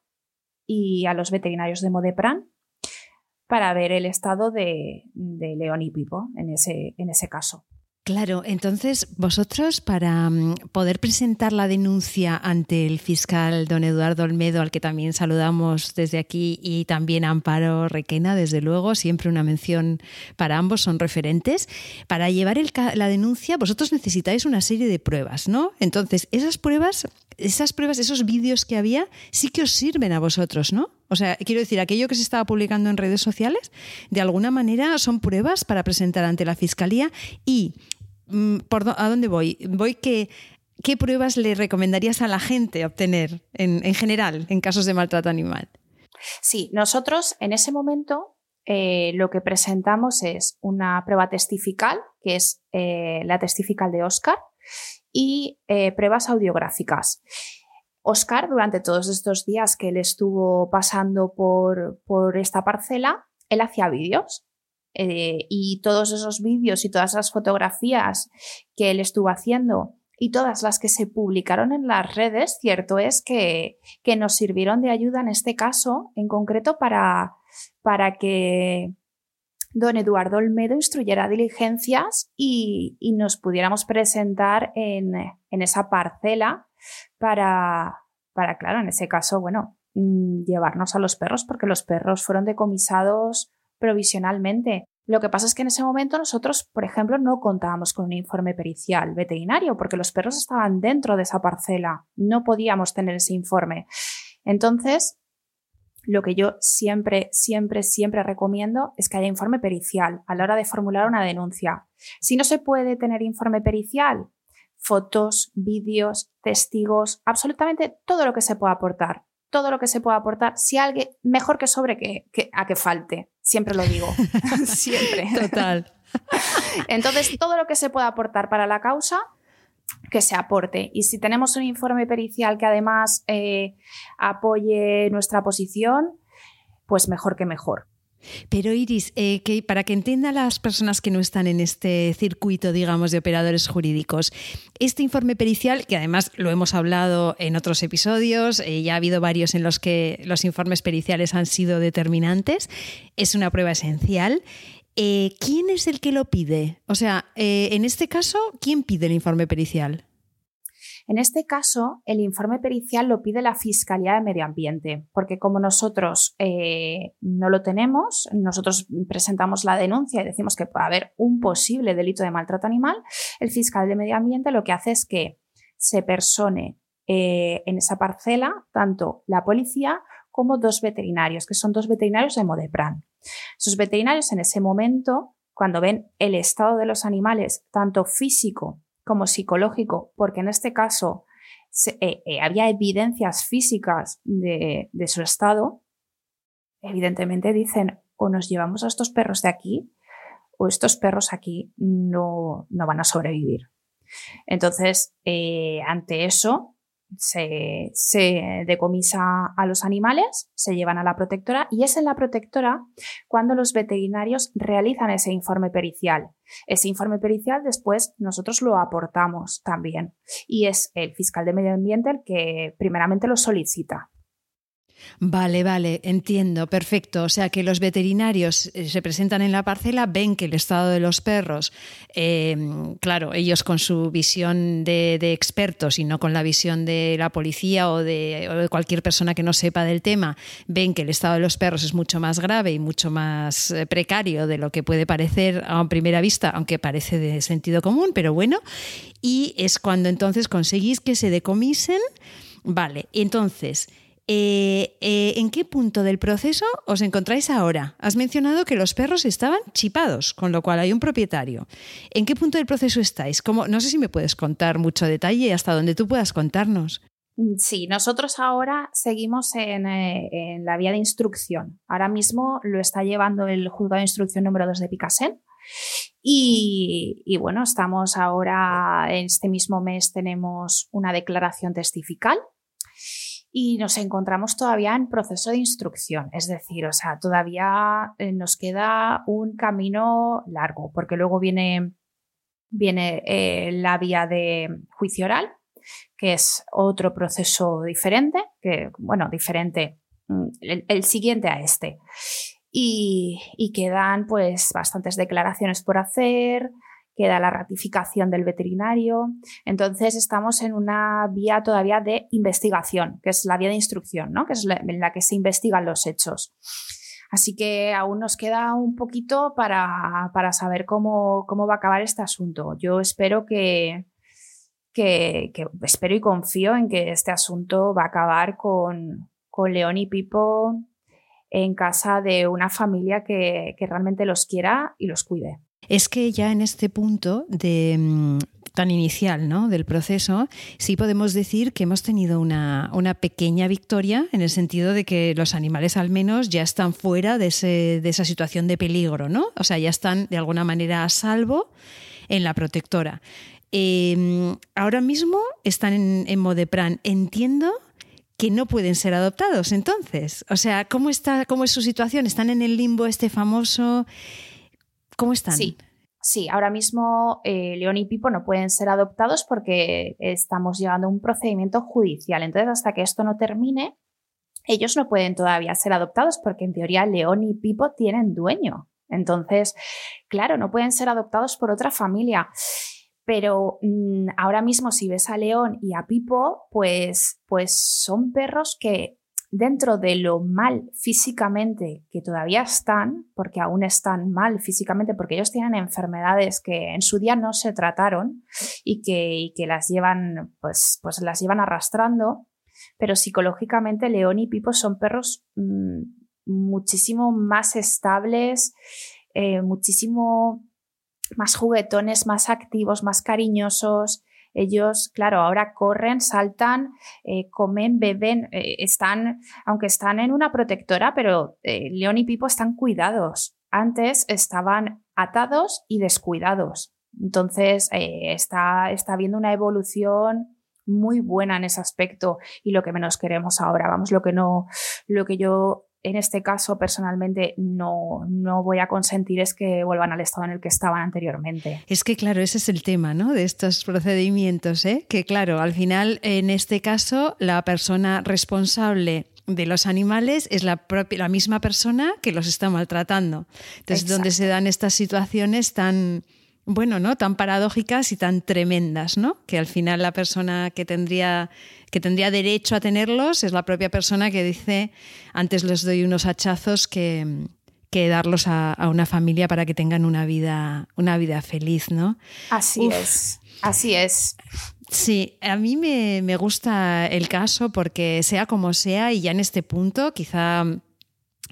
Speaker 2: y a los veterinarios de Modepran para ver el estado de, de León y Pipo en ese, en ese caso.
Speaker 1: Claro, entonces vosotros para mm, poder presentar la denuncia ante el fiscal don Eduardo Olmedo, al que también saludamos desde aquí, y también Amparo Requena, desde luego, siempre una mención para ambos, son referentes, para llevar la denuncia vosotros necesitáis una serie de pruebas, ¿no? Entonces, esas pruebas, esas pruebas, esos vídeos que había, sí que os sirven a vosotros, ¿no? O sea, quiero decir, aquello que se estaba publicando en redes sociales, de alguna manera son pruebas para presentar ante la Fiscalía y Mm, ¿a dónde voy? Voy que ¿qué pruebas le recomendarías a la gente obtener en, general en casos de maltrato animal?
Speaker 2: Sí, nosotros en ese momento eh, lo que presentamos es una prueba testifical, que es eh, la testifical de Oscar, y eh, pruebas audiográficas. Oscar, durante todos estos días que él estuvo pasando por, por esta parcela, él hacía vídeos eh, y todos esos vídeos y todas esas fotografías que él estuvo haciendo y todas las que se publicaron en las redes, cierto es que, que nos sirvieron de ayuda en este caso, en concreto, para, para que don Eduardo Olmedo instruyera diligencias y, y nos pudiéramos presentar en, en esa parcela para, para, claro, en ese caso, bueno, mm, llevarnos a los perros, porque los perros fueron decomisados provisionalmente. Lo que pasa es que en ese momento nosotros, por ejemplo, no contábamos con un informe pericial veterinario porque los perros estaban dentro de esa parcela. No podíamos tener ese informe. Entonces, lo que yo siempre, siempre, siempre recomiendo es que haya informe pericial a la hora de formular una denuncia. Si no se puede tener informe pericial, fotos, vídeos, testigos, absolutamente todo lo que se pueda aportar todo lo que se pueda aportar. Si alguien, mejor que sobre que, a que falte. Siempre lo digo. Siempre.
Speaker 1: Total.
Speaker 2: Entonces, todo lo que se pueda aportar para la causa, que se aporte. Y si tenemos un informe pericial que además eh, apoye nuestra posición, pues mejor que mejor.
Speaker 1: Pero Iris, eh, que para que entiendan las personas que no están en este circuito, digamos, de operadores jurídicos, este informe pericial, que además lo hemos hablado en otros episodios, eh, ya ha habido varios en los que los informes periciales han sido determinantes, es una prueba esencial. Eh, ¿Quién es el que lo pide? O sea, en este caso, ¿quién pide el informe pericial?
Speaker 2: En este caso, el informe pericial lo pide la Fiscalía de Medio Ambiente, porque como nosotros eh, no lo tenemos, nosotros presentamos la denuncia y decimos que puede haber un posible delito de maltrato animal, el fiscal de Medio Ambiente lo que hace es que se persone eh, en esa parcela tanto la policía como dos veterinarios, que son dos veterinarios de Modepran. Esos veterinarios en ese momento, cuando ven el estado de los animales, tanto físico como psicológico, porque en este caso eh, eh, había evidencias físicas de, su estado, evidentemente dicen o nos llevamos a estos perros de aquí o estos perros aquí no, no van a sobrevivir. Entonces, eh, ante eso, se, decomisa a los animales, se llevan a la protectora y es en la protectora cuando los veterinarios realizan ese informe pericial. Ese informe pericial después nosotros lo aportamos también y es el fiscal de medio ambiente el que primeramente lo solicita.
Speaker 1: Vale, vale, entiendo, perfecto. O sea que los veterinarios eh, se presentan en la parcela, ven que el estado de los perros, em, claro, ellos con su visión de, expertos y no con la visión de la policía o de, cualquier persona que no sepa del tema, ven que el estado de los perros es mucho más grave y mucho más eh, precario de lo que puede parecer a primera vista, aunque parece de sentido común, pero bueno, y es cuando entonces conseguís que se decomisen. Vale, entonces eh, eh, ¿En qué punto del proceso os encontráis ahora? Has mencionado que los perros estaban chipados, con lo cual hay un propietario. ¿En qué punto del proceso estáis? no sé si me puedes contar mucho detalle hasta donde tú puedas contarnos.
Speaker 2: Sí, nosotros ahora seguimos en, eh, la vía de instrucción. Ahora mismo lo está llevando el juzgado de instrucción número 2 de Picasen. Y, y, bueno, estamos ahora, en este mismo mes tenemos una declaración testifical y nos encontramos todavía en proceso de instrucción, es decir, o sea, todavía eh, nos queda un camino largo, porque luego viene, viene eh, la vía de juicio oral, que es otro proceso diferente, que, bueno, diferente, mm, el, siguiente a este. Y, y, quedan pues bastantes declaraciones por hacer, queda la ratificación del veterinario. Entonces estamos en una vía todavía de investigación, que es la vía de instrucción, ¿no? que es en la que se investigan los hechos. Así que aún nos queda un poquito para, saber cómo, cómo, va a acabar este asunto. Yo espero que, que, espero y confío en que este asunto va a acabar con, con León y Pipo en casa de una familia que, que realmente los quiera y los cuide
Speaker 1: es que ya en este punto de mm, tan inicial ¿no? del proceso, sí podemos decir que hemos tenido una, pequeña victoria en el sentido de que los animales al menos ya están fuera de, esa situación de peligro, ¿no? O sea, ya están de alguna manera a salvo en la protectora. Em, ahora mismo están en, en Modepran. Entiendo que no pueden ser adoptados entonces. O sea, ¿cómo, está, ¿cómo es su situación? ¿Están en el limbo este famoso? ¿Cómo están?
Speaker 2: Sí. Sí, ahora mismo eh, León y Pipo no pueden ser adoptados porque estamos llevando un procedimiento judicial. Entonces, hasta que esto no termine, ellos no pueden todavía ser adoptados porque en teoría León y Pipo tienen dueño. Entonces, claro, no pueden ser adoptados por otra familia. Pero mm, ahora mismo si ves a León y a Pipo, pues, pues son perros que dentro de lo mal físicamente que todavía están, porque aún están mal físicamente, porque ellos tienen enfermedades que en su día no se trataron y que, las llevan, pues, pues las llevan arrastrando, pero psicológicamente León y Pipo son perros mm, muchísimo más estables, eh, muchísimo más juguetones, más activos, más cariñosos, ellos, claro, ahora corren, saltan, eh, comen, beben, eh, están, aunque están en una protectora, pero eh, León y Pipo están cuidados. Antes estaban atados y descuidados. Entonces, está, está habiendo una evolución muy buena en ese aspecto y lo que menos queremos ahora, vamos, lo que no, lo que yo en este caso personalmente no, no voy a consentir es que vuelvan al estado en el que estaban anteriormente.
Speaker 1: Es que claro, ese es el tema ¿no? de estos procedimientos, ¿eh? que claro, al final en este caso la persona responsable de los animales es la, propia, la misma persona que los está maltratando. Entonces, donde se dan estas situaciones tan, bueno, ¿no? Tan paradójicas y tan tremendas, ¿no? Que al final la persona que tendría, que tendría derecho a tenerlos es la propia persona que dice, antes les doy unos hachazos que, que darlos a, una familia para que tengan una vida, una vida feliz, ¿no?
Speaker 2: Así es, así es.
Speaker 1: Sí, a mí me, me gusta el caso porque sea como sea y ya en este punto quizá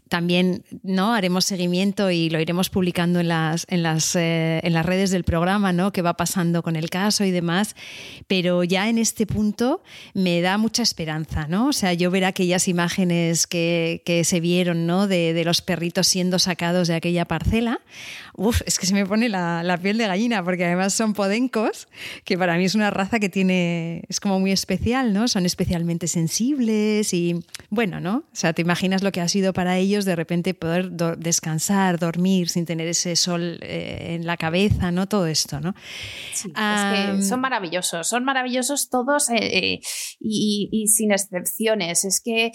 Speaker 1: también ¿no? haremos seguimiento y lo iremos publicando en las, en las, eh, en las redes del programa, ¿no? qué va pasando con el caso y demás. Pero ya en este punto me da mucha esperanza, ¿no? O sea, yo ver aquellas imágenes que, que se vieron ¿no? de, de, los perritos siendo sacados de aquella parcela, uf, es que se me pone la, la, piel de gallina, porque además son podencos, que para mí es una raza que tiene, es como muy especial, ¿no? Son especialmente sensibles y bueno, ¿no? O sea, te imaginas lo que ha sido para ellos de repente poder descansar, dormir sin tener ese sol eh, en la cabeza, ¿no? Todo esto, ¿no?
Speaker 2: es que son maravillosos, son maravillosos todos eh, eh, y, sin excepciones. Es que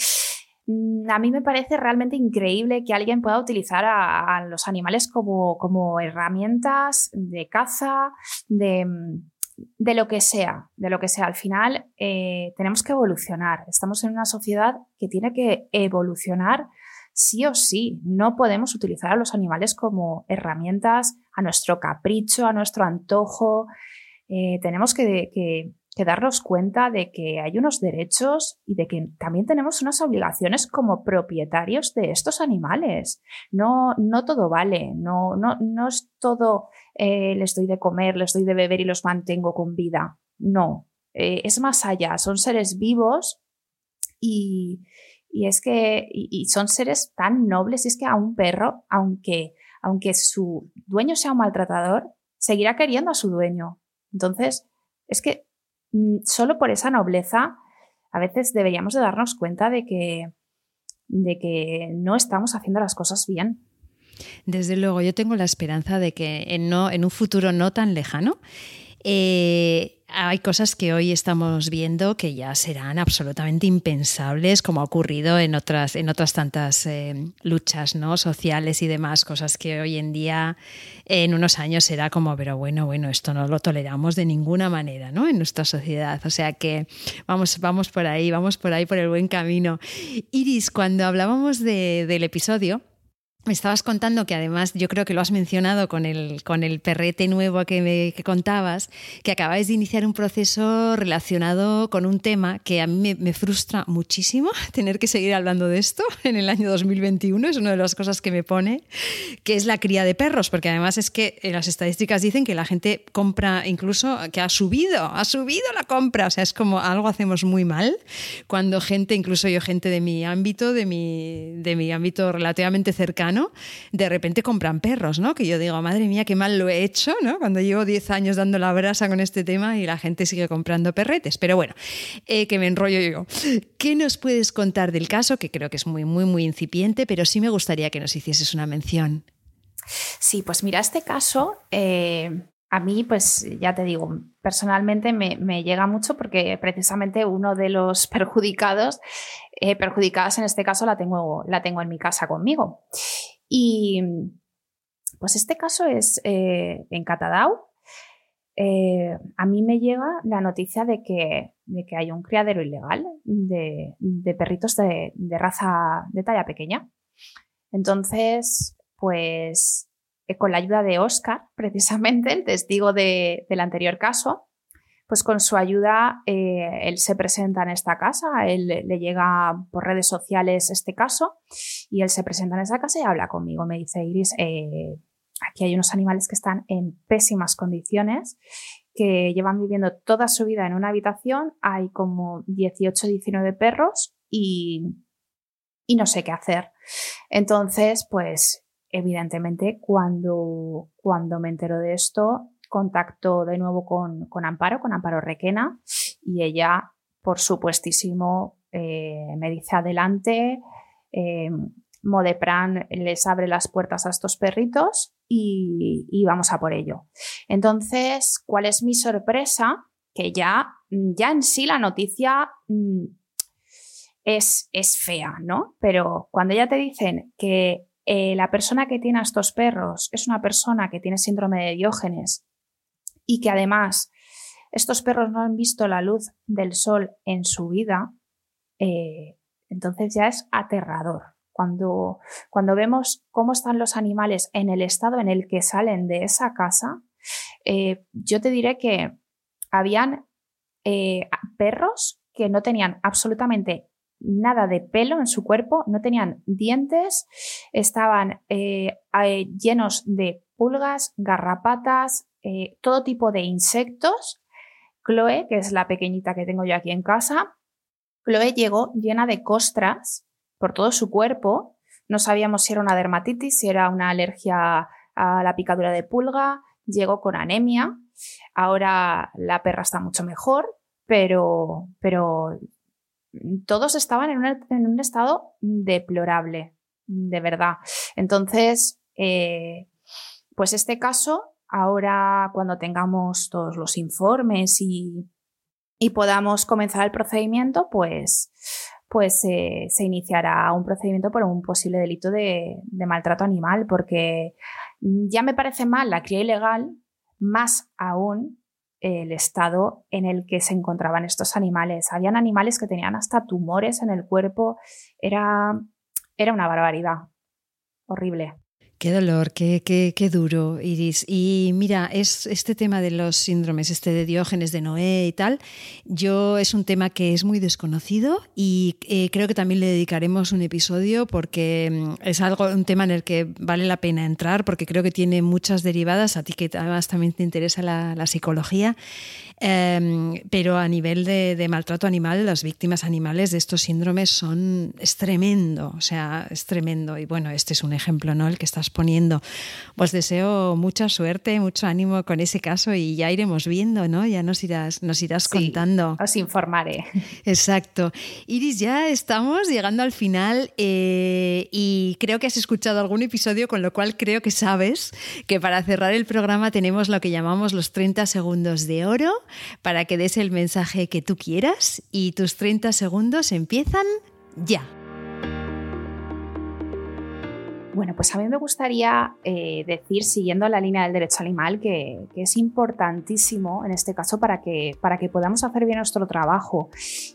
Speaker 2: mm, a mí me parece realmente increíble que alguien pueda utilizar a, los animales como, como, herramientas de caza, de, de, lo que sea, de lo que sea. Al final eh, tenemos que evolucionar. Estamos en una sociedad que tiene que evolucionar sí o sí. No podemos utilizar a los animales como herramientas a nuestro capricho, a nuestro antojo. Eh, tenemos que, darnos cuenta de que hay unos derechos y de que también tenemos unas obligaciones como propietarios de estos animales. No, no todo vale, no, no, no es todo eh, les doy de comer, les doy de beber y los mantengo con vida. No, eh, es más allá, son seres vivos y, y es que y, son seres tan nobles, y es que a un perro, aunque, aunque su dueño sea un maltratador, seguirá queriendo a su dueño. Entonces, es que mm, solo por esa nobleza, a veces deberíamos de darnos cuenta de que, de que no estamos haciendo las cosas bien.
Speaker 1: Desde luego, yo tengo la esperanza de que en, no, en un futuro no tan lejano eh, hay cosas que hoy estamos viendo que ya serán absolutamente impensables, como ha ocurrido en otras, en otras tantas eh, luchas ¿no? sociales y demás, cosas que hoy en día, en unos años, será como, pero bueno, bueno, esto no lo toleramos de ninguna manera ¿no? en nuestra sociedad. O sea que vamos, vamos por ahí, vamos por ahí, por el buen camino. Iris, cuando hablábamos del episodio, me estabas contando que además yo creo que lo has mencionado con el, con el perrete nuevo que, me, que contabas, que acabáis de iniciar un proceso relacionado con un tema que a mí me, frustra muchísimo tener que seguir hablando de esto en el año 2021, es una de las cosas que me pone, que es la cría de perros, porque además es que las estadísticas dicen que la gente compra incluso, que ha subido, ha subido la compra, o sea, es como algo hacemos muy mal cuando gente, incluso yo gente de mi ámbito, de mi, de mi ámbito relativamente cercano, de repente compran perros, ¿no? Que yo digo, madre mía, qué mal lo he hecho, ¿no? Cuando llevo 10 años dando la brasa con este tema y la gente sigue comprando perretes. Pero bueno, eh, que me enrollo yo. ¿Qué nos puedes contar del caso? Que creo que es muy, muy, muy incipiente, pero sí me gustaría que nos hicieses una mención.
Speaker 2: Sí, pues mira, este caso eh, a mí, pues ya te digo, personalmente me, llega mucho porque precisamente uno de los perjudicados, eh, perjudicadas en este caso, la tengo, la tengo en mi casa conmigo. Y pues este caso es eh, en Catadau. Eh, a mí me llega la noticia de que, de que hay un criadero ilegal de, perritos de, de raza de talla pequeña. Entonces, pues con la ayuda de Oscar, precisamente, el testigo del anterior caso, pues con su ayuda eh, él se presenta en esta casa, él le llega por redes sociales este caso y él se presenta en esa casa y habla conmigo. Me dice, Iris, eh, aquí hay unos animales que están en pésimas condiciones, que llevan viviendo toda su vida en una habitación, hay como 18, 19 perros y, y no sé qué hacer. Entonces, pues evidentemente, cuando, cuando me entero de esto, contacto de nuevo con, Amparo, con Amparo Requena, y ella, por supuestísimo, eh, me dice adelante. Eh, Modepran les abre las puertas a estos perritos y, vamos a por ello. Entonces, ¿cuál es mi sorpresa? Que ya, ya en sí la noticia mm, es, es fea, ¿no? Pero cuando ya te dicen que eh, la persona que tiene a estos perros es una persona que tiene síndrome de Diógenes y que además estos perros no han visto la luz del sol en su vida, eh, entonces ya es aterrador. Cuando, cuando, vemos cómo están los animales en el estado en el que salen de esa casa, eh, yo te diré que habían perros que no tenían absolutamente nada de pelo en su cuerpo, no tenían dientes, estaban eh, eh, llenos de pulgas, garrapatas, eh, todo tipo de insectos. Chloe, que es la pequeñita que tengo yo aquí en casa, Chloe llegó llena de costras por todo su cuerpo. No sabíamos si era una dermatitis, si era una alergia a la picadura de pulga. Llegó con anemia. Ahora la perra está mucho mejor, pero, pero todos estaban en un, estado deplorable, de verdad. Entonces, eh, pues este caso, ahora cuando tengamos todos los informes y, podamos comenzar el procedimiento, pues, pues se iniciará un procedimiento por un posible delito de, maltrato animal, porque ya me parece mal la cría ilegal, más aún el estado en el que se encontraban estos animales. Habían animales que tenían hasta tumores en el cuerpo, era, era una barbaridad, horrible.
Speaker 1: Qué dolor, qué, qué, qué, duro, Iris. Y mira, es este tema de los síndromes, este de Diógenes, de Noé y tal, yo es un tema que es muy desconocido y eh, creo que también le dedicaremos un episodio porque mm, es algo, un tema en el que vale la pena entrar porque creo que tiene muchas derivadas, a ti que además también te interesa la, la psicología. Em, pero a nivel de, maltrato animal, las víctimas animales de estos síndromes son, es tremendo, o sea, es tremendo. Y bueno, este es un ejemplo, ¿no? El que estás poniendo. Pues deseo mucha suerte, mucho ánimo con ese caso y ya iremos viendo, ¿no? Ya nos irás, nos irás contando.
Speaker 2: Os informaré.
Speaker 1: Exacto. Iris, ya estamos llegando al final eh, y creo que has escuchado algún episodio, con lo cual creo que sabes que para cerrar el programa tenemos lo que llamamos los 30 segundos de oro para que des el mensaje que tú quieras y tus 30 segundos empiezan ya.
Speaker 2: Bueno, pues a mí me gustaría eh, decir, siguiendo la línea del derecho animal, que, es importantísimo en este caso para que, para que podamos hacer bien nuestro trabajo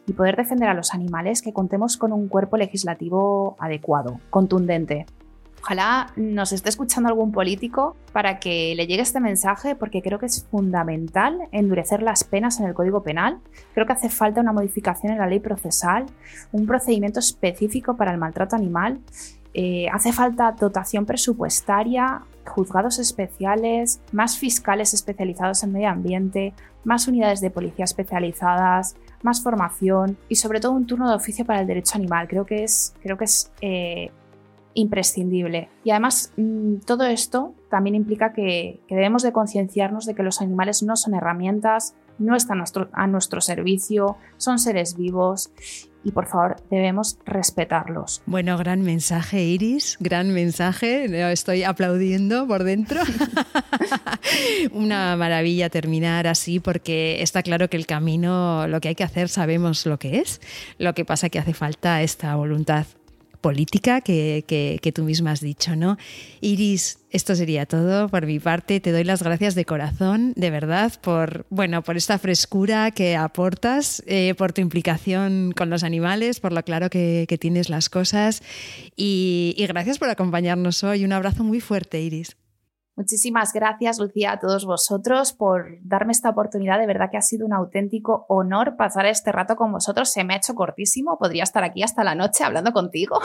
Speaker 2: y poder defender a los animales que contemos con un cuerpo legislativo adecuado, contundente, Ojalá nos esté escuchando algún político para que le llegue este mensaje porque creo que es fundamental endurecer las penas en el Código Penal. Creo que hace falta una modificación en la ley procesal, un procedimiento específico para el maltrato animal. Eh, hace falta dotación presupuestaria, juzgados especiales, más fiscales especializados en medio ambiente, más unidades de policía especializadas, más formación y sobre todo un turno de oficio para el derecho animal. Creo que es, creo que es eh, imprescindible. Y además mm, todo esto también implica que, debemos de concienciarnos de que los animales no son herramientas, no están a nuestro, servicio, son seres vivos y por favor debemos respetarlos.
Speaker 1: Bueno, gran mensaje Iris, gran mensaje, estoy aplaudiendo por dentro. Una maravilla terminar así porque está claro que el camino, lo que hay que hacer, sabemos lo que es, lo que pasa que hace falta esta voluntad política que, tú misma has dicho, ¿no? Iris, esto sería todo por mi parte. Te doy las gracias de corazón, de verdad, por, bueno, por esta frescura que aportas, eh, por tu implicación con los animales, por lo claro que, tienes las cosas y gracias por acompañarnos hoy. Un abrazo muy fuerte, Iris.
Speaker 2: Muchísimas gracias, Lucía, a todos vosotros por darme esta oportunidad. De verdad que ha sido un auténtico honor pasar este rato con vosotros. Se me ha hecho cortísimo, podría estar aquí hasta la noche hablando contigo.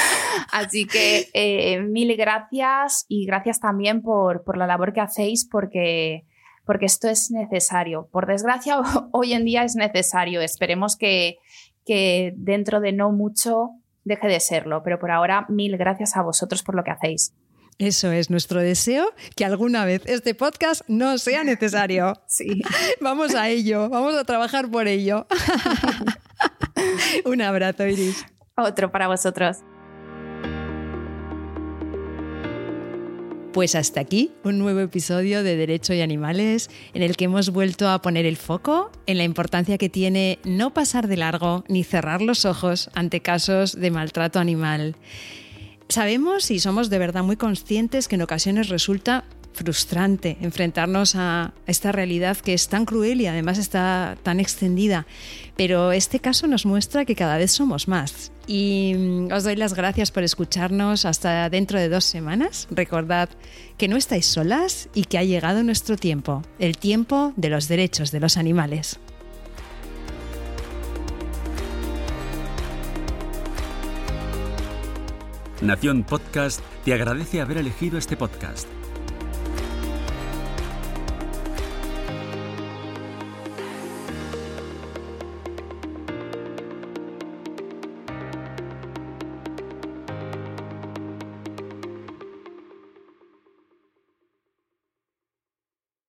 Speaker 2: Así que eh, mil gracias y gracias también por, por la labor que hacéis porque, porque esto es necesario. Por desgracia, hoy en día es necesario. Esperemos que, que dentro de no mucho deje de serlo, pero por ahora mil gracias a vosotros por lo que hacéis.
Speaker 1: Eso es nuestro deseo, que alguna vez este podcast no sea necesario.
Speaker 2: Sí.
Speaker 1: Vamos a ello, vamos a trabajar por ello. Un abrazo, Iris.
Speaker 2: Otro para vosotros.
Speaker 1: Pues hasta aquí un nuevo episodio de Derecho y Animales en el que hemos vuelto a poner el foco en la importancia que tiene no pasar de largo ni cerrar los ojos ante casos de maltrato animal. Sabemos y somos de verdad muy conscientes que en ocasiones resulta frustrante enfrentarnos a esta realidad que es tan cruel y además está tan extendida. Pero este caso nos muestra que cada vez somos más. Y mm, os doy las gracias por escucharnos hasta dentro de dos semanas. Recordad que no estáis solas y que ha llegado nuestro tiempo, el tiempo de los derechos de los animales.
Speaker 3: Nación Podcast te agradece haber elegido este podcast.